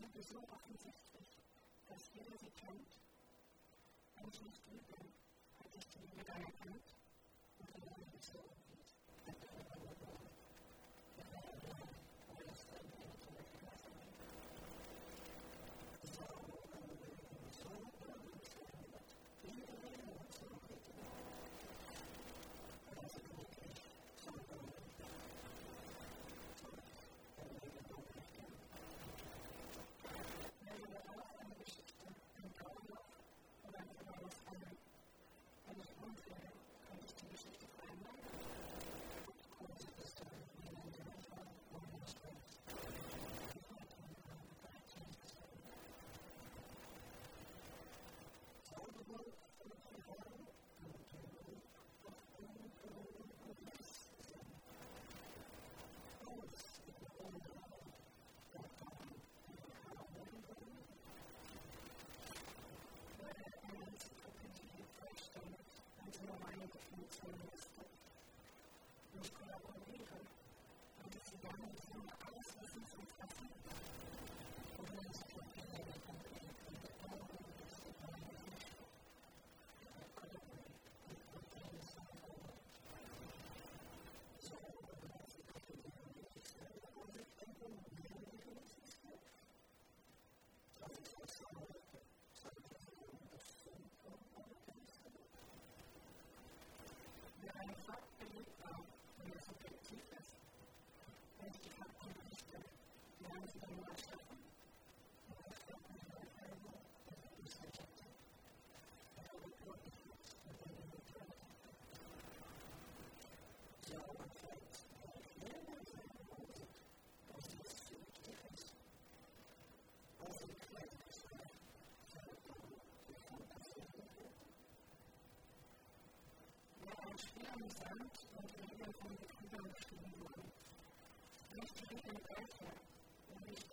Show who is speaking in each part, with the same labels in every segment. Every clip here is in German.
Speaker 1: Bibel so offensichtlich, dass jeder sie kennt. Wenn ich nicht lüge, hat sich die Bibel Thank you. Standsamt und Regeln von Mitgliedern bestimmen wurden. Wichtig im Alltag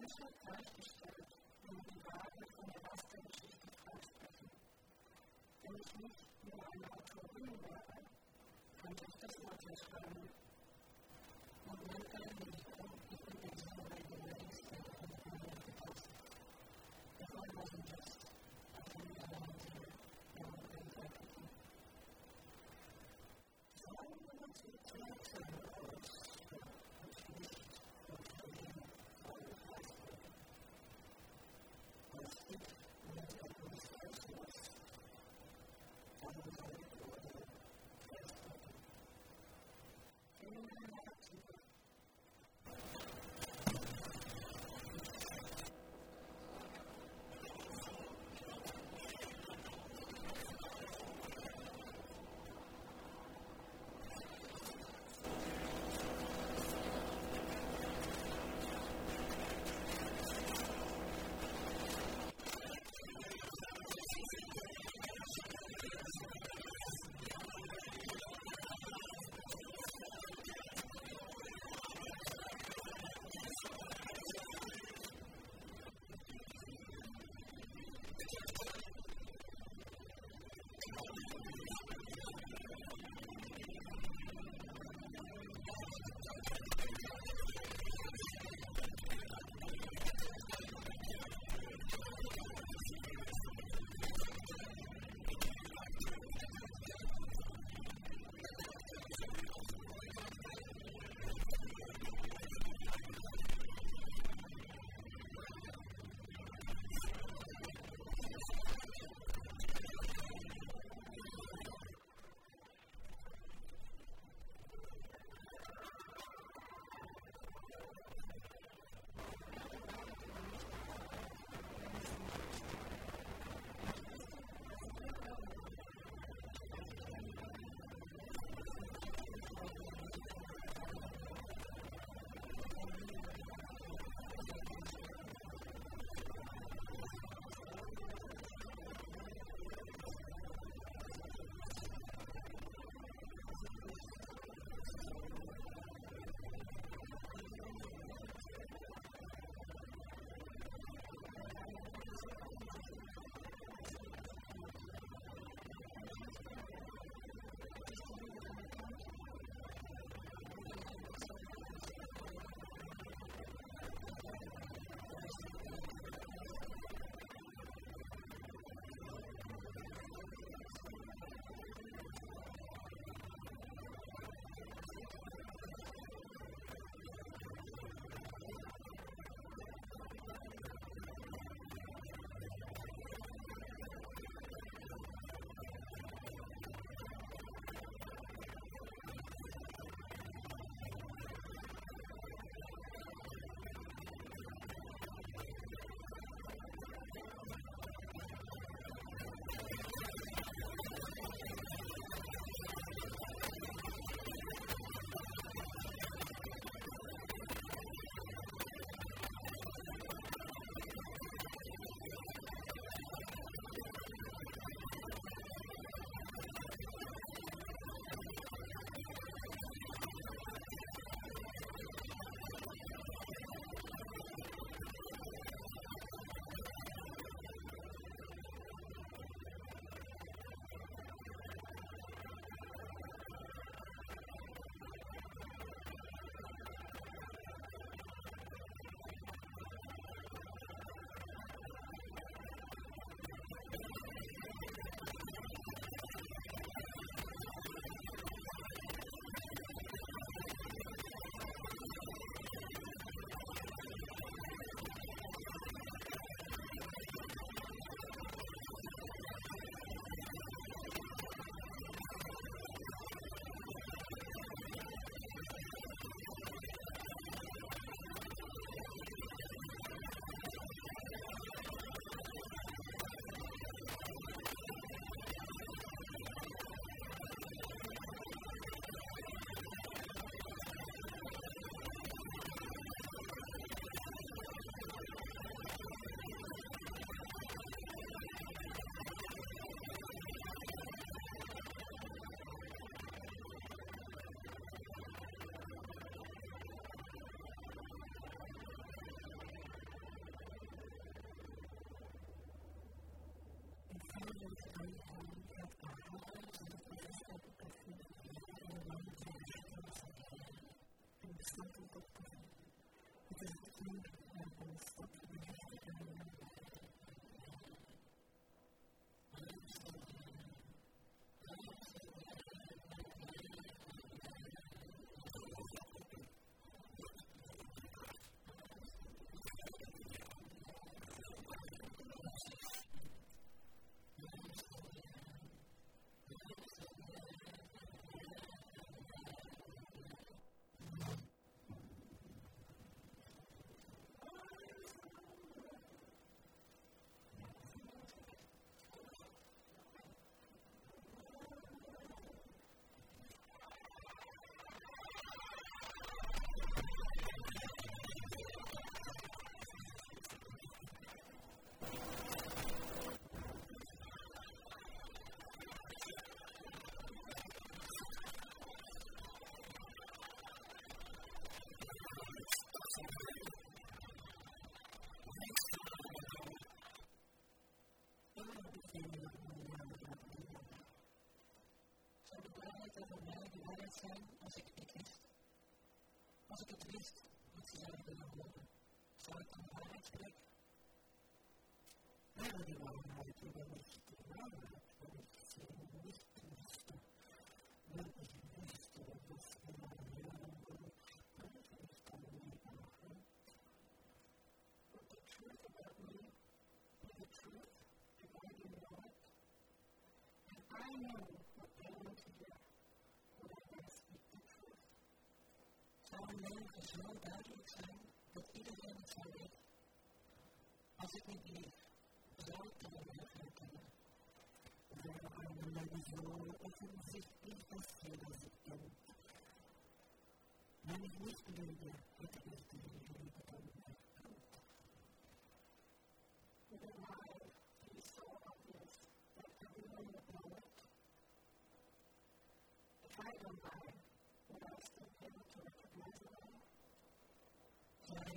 Speaker 1: Menschheit gleichgestellt, wenn die Wahrheit von der Lastergeschichte freisprechen. Denn ich liebe I'm just as much as from とか、私の、なんか、ストッ Laten zijn als ik dit wist. Als ik het wist wat ze zouden willen horen, zou ik dan waarheid spreken? Wij willen waarheid, we willen niet de waarheid, we willen niet de liefde. We willen slow down your time, but even when it's already, as it may be, long time ahead There are Melodionen offensichtlich das Federsystem. Wenn ich nicht lebe, hätte ich die Liebe dann erkannt. The lie is so obvious that everyone will know it. If I don't lie,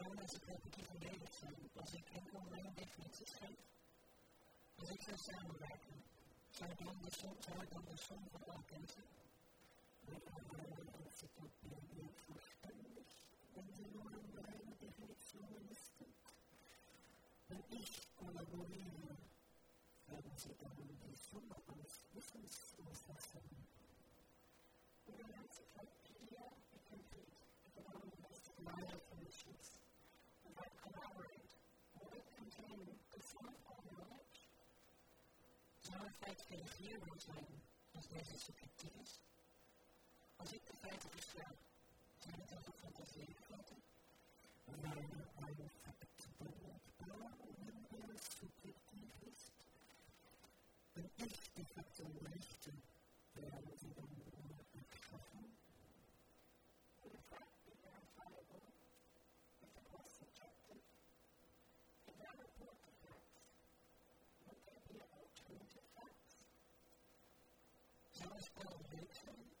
Speaker 1: University of Davidson was an Anglo-Language Franciscan. As ik zou samenwerken, zou dan de zon, zou dan de zon van Alkensen, met andere instituut die verstandig en de jongen breine definitionalisten. En ik collaboreren, werden ze dan de zon feit dat het hier moet zijn, als deze subjectief is, als ik de feiten bestel, zijn het ook fantasieën feiten, waar een factor op heel subjectief is, een echte factor richten, werden we dan geschaffen.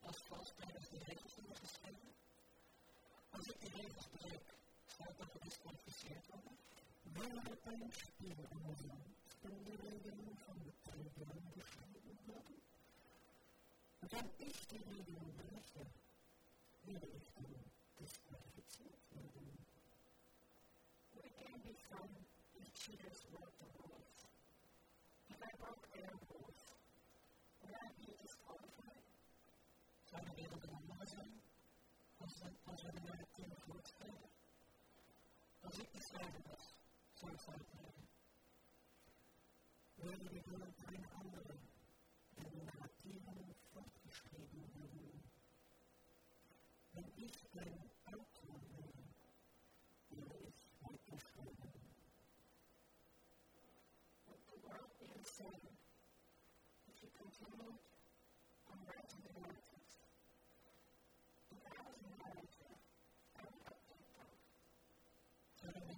Speaker 1: as quais pernas direitas não existiam, as epidemias brancas são talvez conficientes, não tem espírito de mulher, esconderei de um fundo, perdão do chão do todo. Então, este livro de mudança, ele é um desqualificado, We can become each other's work of God. If I broke their rules, als we de wereld kunnen voortschrijven? Als ik de schrijver was, zou ik fout hebben. Willen die wereld een andere en de narratieven fortgeschreven worden? Wenn ich ein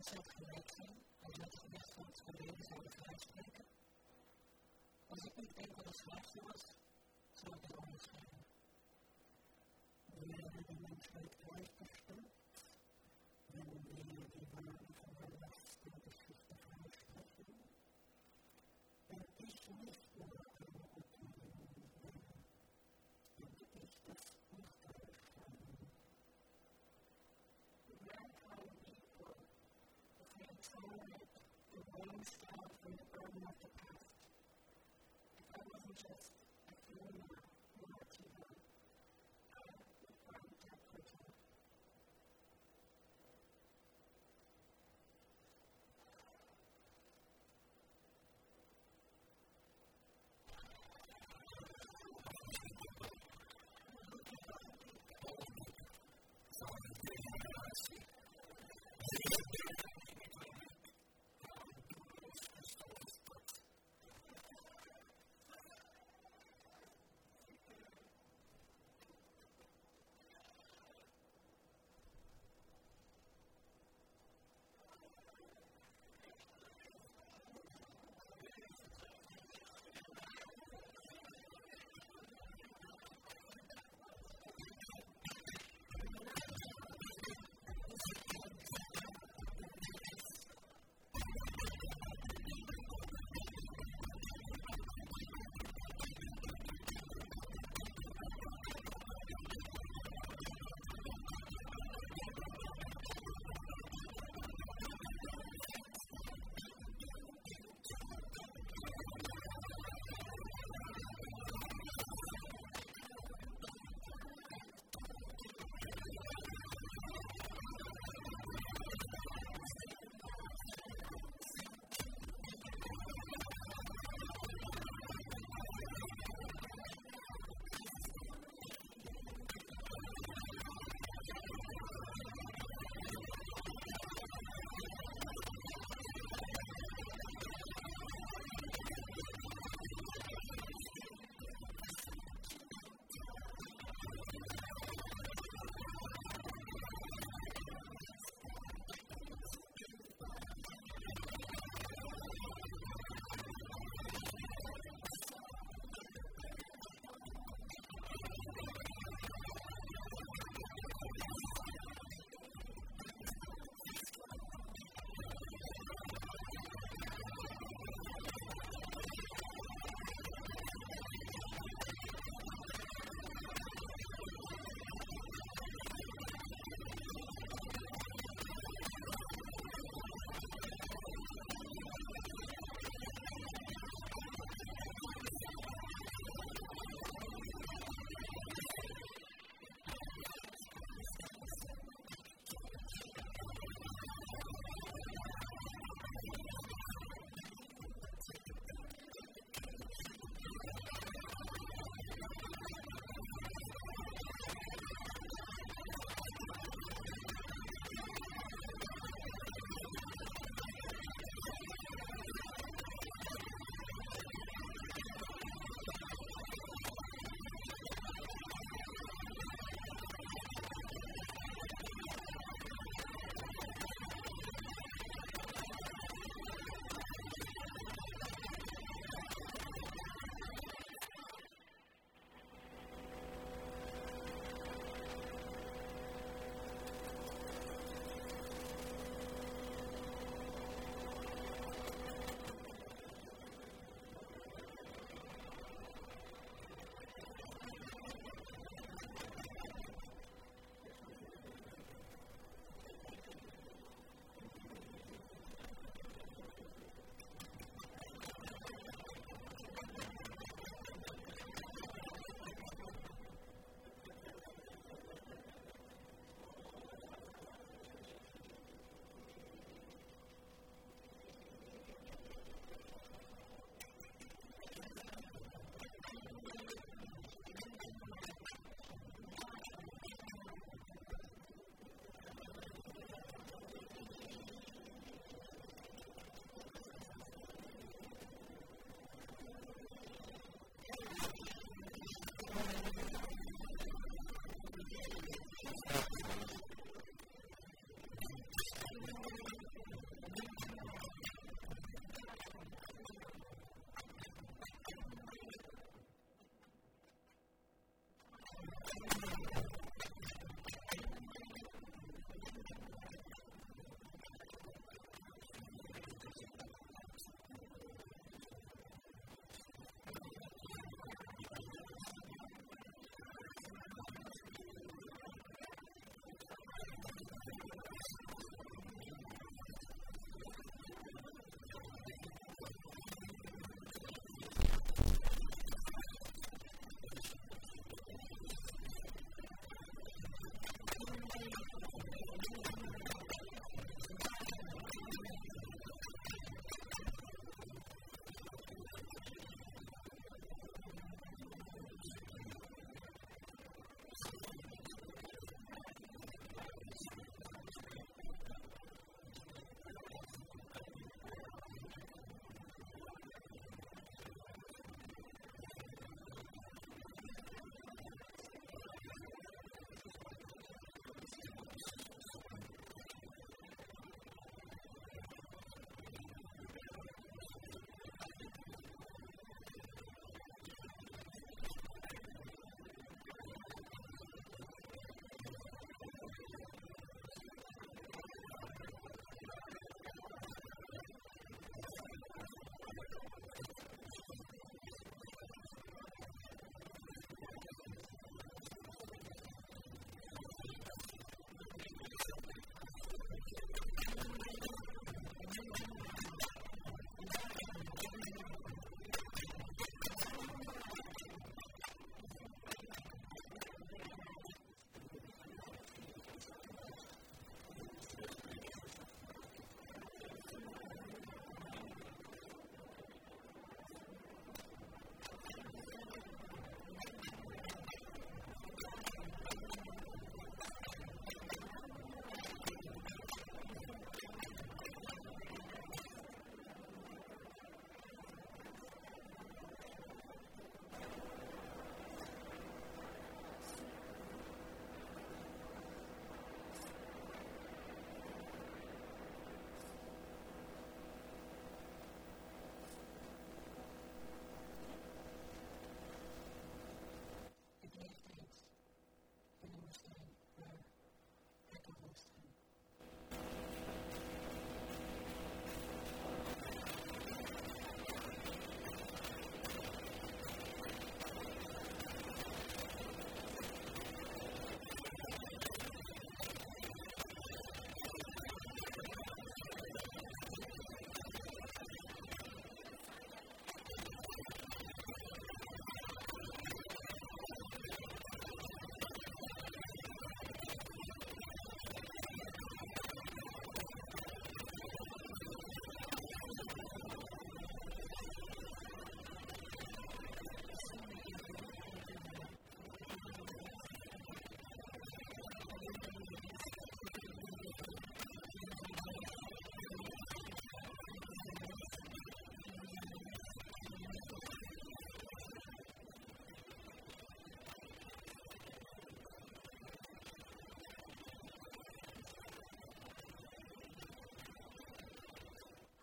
Speaker 1: Het gelijk zijn als we het van het verleden zouden vrijspreken? Als ik niet enkel de schrijfster was, zou ik het anders schrijven. Wäre die Menschheit gleichgestellt, wenn wir die Wahrheit von just a Fiona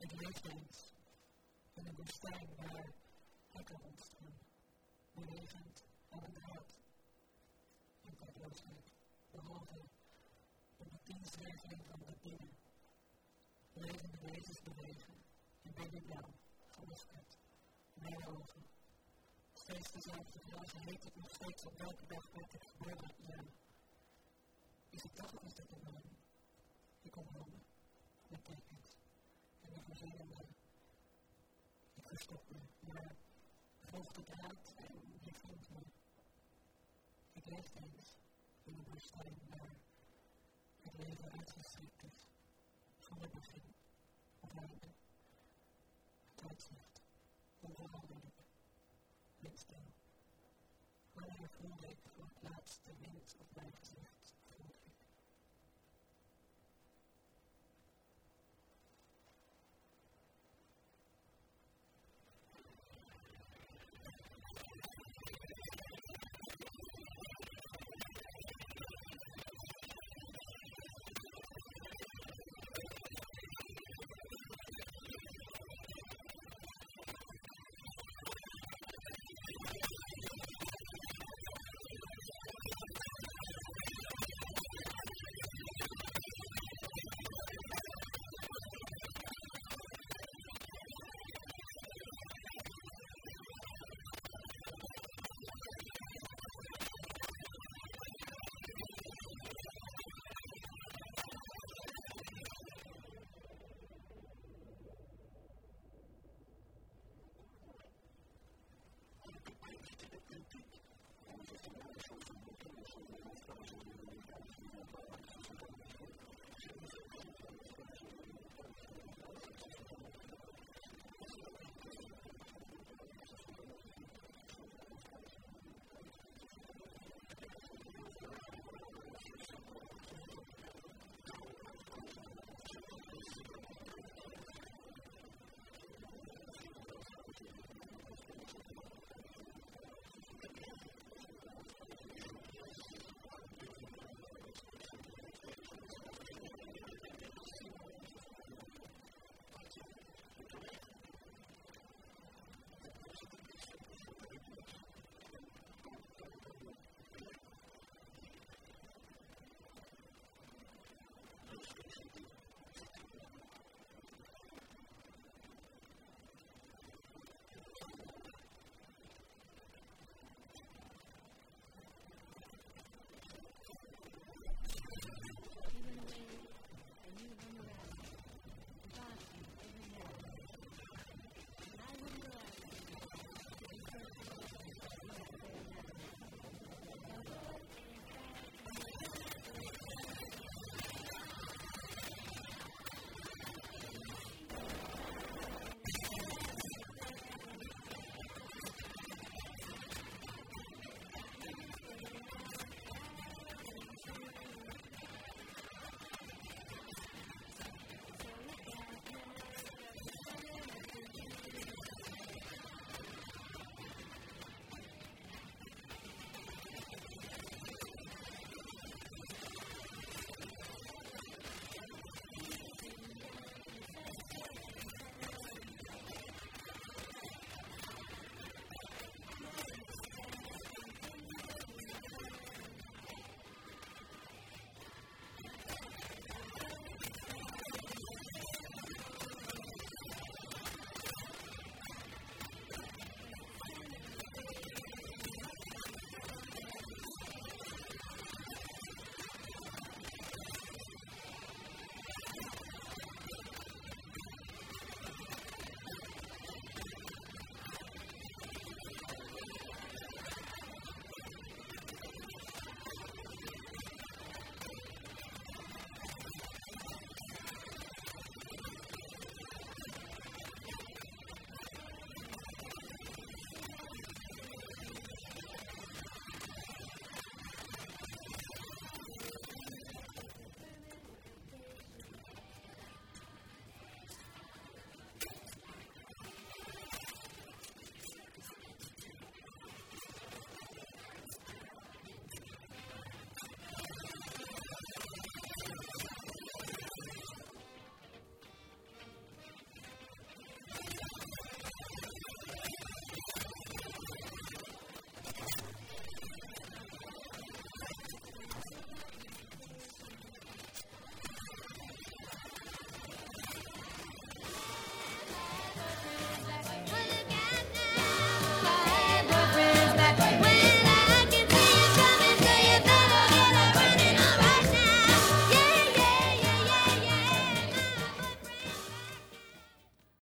Speaker 1: Eens in een woestijn waar hekken ontstaan, bewegend en een draad. En kortloosheid, behalve op de dienstregeling van de dingen. Levende wezens bewegen in babyblauw, geluskerd, mijn ogen. Steeds dezelfde vragen, heet het nog steeds op welke dag werd ik geboren? Ja. Is het toch of is het rausgebracht und gefunden. Vergesst es, unüberstehbar. Ich lebe als es gibt es. Von der Befinden. Und Leiden. Deutschland. Und Wahrheit. Letzte. Meine Freude vom Platz der Welt und Leipzig.